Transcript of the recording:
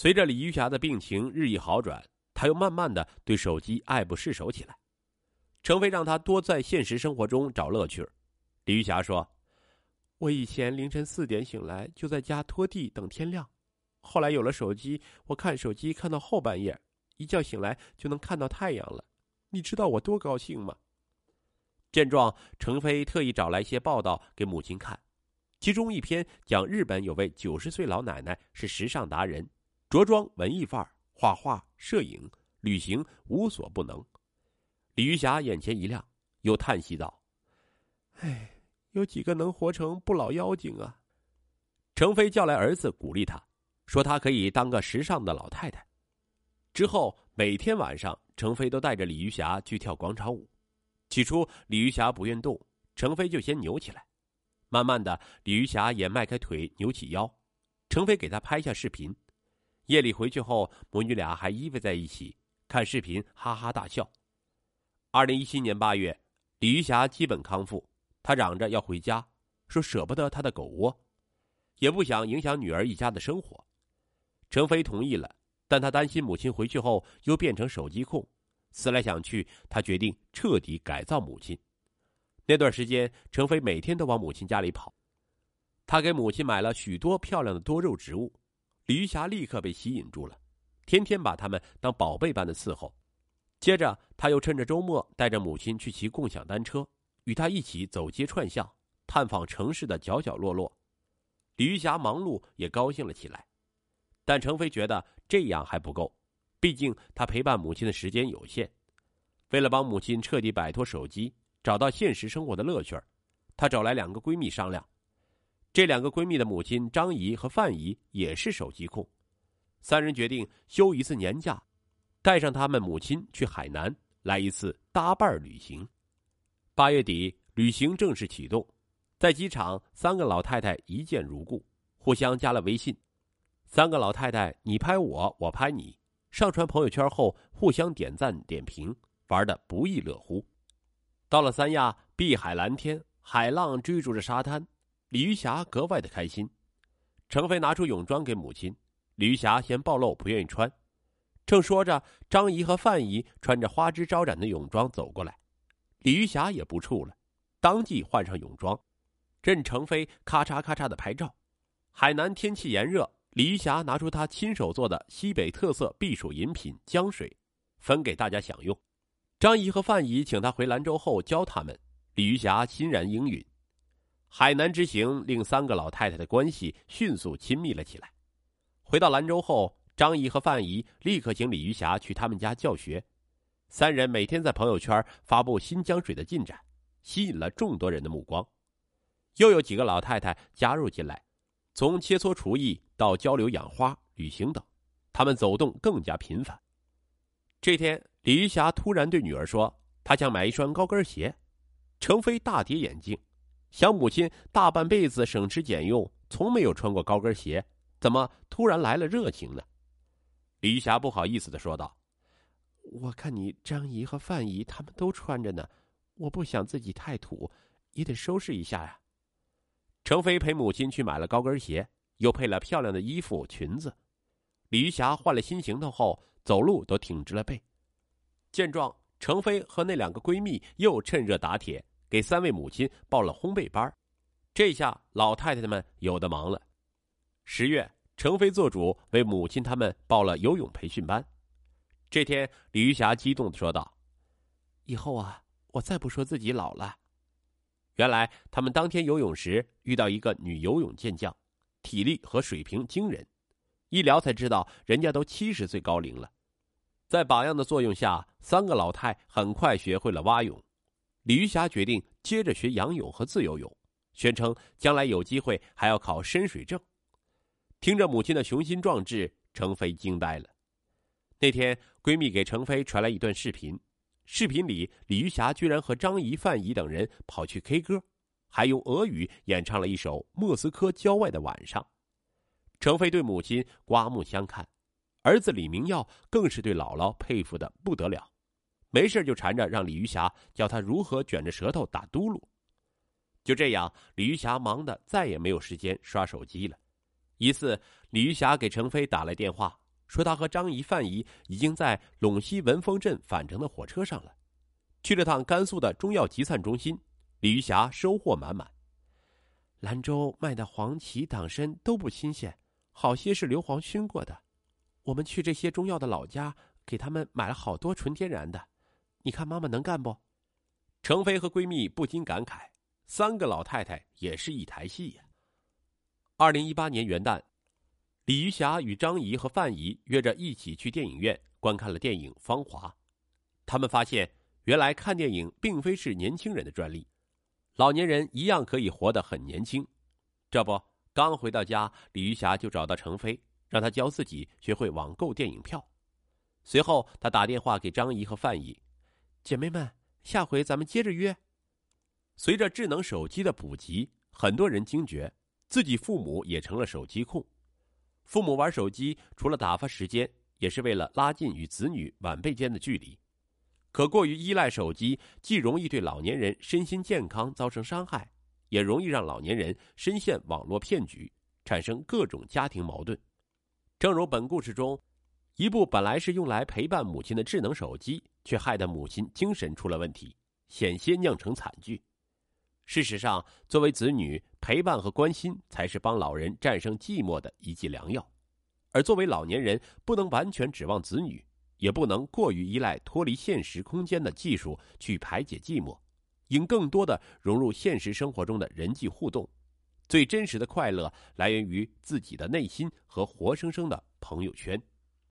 随着李玉霞的病情日益好转，他又慢慢的对手机爱不释手起来。程飞让他多在现实生活中找乐趣。李玉霞说：“我以前凌晨四点醒来，就在家拖地等天亮。后来有了手机，我看手机看到后半夜，一觉醒来就能看到太阳了。你知道我多高兴吗？”见状，程飞特意找来一些报道给母亲看，其中一篇讲日本有位九十岁老奶奶是时尚达人。着装文艺范儿，画画、摄影、旅行无所不能。李玉霞眼前一亮，又叹息道：“哎，有几个能活成不老妖精啊？”程飞叫来儿子，鼓励他，说他可以当个时尚的老太太。之后每天晚上，程飞都带着李玉霞去跳广场舞。起初，李玉霞不愿动，程飞就先扭起来。慢慢的，李玉霞也迈开腿，扭起腰。程飞给她拍下视频。夜里回去后，母女俩还依偎在一起看视频，哈哈大笑。二零一七年八月，李玉霞基本康复，她嚷着要回家，说舍不得她的狗窝，也不想影响女儿一家的生活。程飞同意了，但他担心母亲回去后又变成手机控，思来想去，他决定彻底改造母亲。那段时间，程飞每天都往母亲家里跑，他给母亲买了许多漂亮的多肉植物。李玉霞立刻被吸引住了，天天把他们当宝贝般的伺候。接着，他又趁着周末带着母亲去骑共享单车，与他一起走街串巷，探访城市的角角落落。李玉霞忙碌也高兴了起来，但程飞觉得这样还不够，毕竟他陪伴母亲的时间有限。为了帮母亲彻底摆脱手机，找到现实生活的乐趣他找来两个闺蜜商量。这两个闺蜜的母亲张姨和范姨也是手机控，三人决定休一次年假，带上他们母亲去海南来一次搭伴旅行。八月底，旅行正式启动，在机场，三个老太太一见如故，互相加了微信。三个老太太你拍我，我拍你，上传朋友圈后互相点赞点评，玩的不亦乐乎。到了三亚，碧海蓝天，海浪追逐着沙滩。李玉霞格外的开心，程飞拿出泳装给母亲，李玉霞嫌暴露不愿意穿。正说着，张姨和范姨穿着花枝招展的泳装走过来，李玉霞也不怵了，当即换上泳装，任程飞咔嚓咔嚓的拍照。海南天气炎热，李玉霞拿出她亲手做的西北特色避暑饮品姜水，分给大家享用。张姨和范姨请她回兰州后教他们，李玉霞欣然应允。海南之行令三个老太太的关系迅速亲密了起来。回到兰州后，张姨和范姨立刻请李玉霞去他们家教学。三人每天在朋友圈发布新江水的进展，吸引了众多人的目光。又有几个老太太加入进来，从切磋厨艺到交流养花、旅行等，他们走动更加频繁。这天，李玉霞突然对女儿说：“她想买一双高跟鞋。”程飞大跌眼镜。想母亲大半辈子省吃俭用，从没有穿过高跟鞋，怎么突然来了热情呢？李玉霞不好意思的说道：“我看你张姨和范姨他们都穿着呢，我不想自己太土，也得收拾一下呀。”程飞陪母亲去买了高跟鞋，又配了漂亮的衣服裙子。李玉霞换了新行头后，走路都挺直了背。见状，程飞和那两个闺蜜又趁热打铁。给三位母亲报了烘焙班，这下老太太们有的忙了。十月，程飞做主为母亲他们报了游泳培训班。这天，李玉霞激动的说道：“以后啊，我再不说自己老了。”原来，他们当天游泳时遇到一个女游泳健将，体力和水平惊人，一聊才知道人家都七十岁高龄了。在榜样的作用下，三个老太很快学会了蛙泳。李玉霞决定接着学仰泳和自由泳，宣称将来有机会还要考深水证。听着母亲的雄心壮志，程飞惊呆了。那天，闺蜜给程飞传来一段视频，视频里李玉霞居然和张姨、范姨等人跑去 K 歌，还用俄语演唱了一首《莫斯科郊外的晚上》。程飞对母亲刮目相看，儿子李明耀更是对姥姥佩服的不得了。没事就缠着让李玉霞教他如何卷着舌头打嘟噜。就这样，李玉霞忙得再也没有时间刷手机了。一次，李玉霞给程飞打来电话，说他和张姨、范姨已经在陇西文峰镇返程的火车上了，去了趟甘肃的中药集散中心。李玉霞收获满满。兰州卖的黄芪、党参都不新鲜，好些是硫磺熏过的。我们去这些中药的老家，给他们买了好多纯天然的。你看妈妈能干不？程飞和闺蜜不禁感慨：三个老太太也是一台戏呀。二零一八年元旦，李玉霞与张姨和范姨约着一起去电影院观看了电影《芳华》。他们发现，原来看电影并非是年轻人的专利。老年人一样可以活得很年轻，这不，刚回到家，李玉霞就找到程飞，让他教自己学会网购电影票。随后，他打电话给张姨和范姨：“姐妹们，下回咱们接着约。”随着智能手机的普及，很多人惊觉自己父母也成了手机控。父母玩手机，除了打发时间，也是为了拉近与子女晚辈间的距离。可过于依赖手机，既容易对老年人身心健康造成伤害，也容易让老年人深陷网络骗局，产生各种家庭矛盾。正如本故事中，一部本来是用来陪伴母亲的智能手机，却害得母亲精神出了问题，险些酿成惨剧。事实上，作为子女，陪伴和关心才是帮老人战胜寂寞的一剂良药；而作为老年人，不能完全指望子女。也不能过于依赖脱离现实空间的技术去排解寂寞，应更多的融入现实生活中的人际互动。最真实的快乐来源于自己的内心和活生生的朋友圈。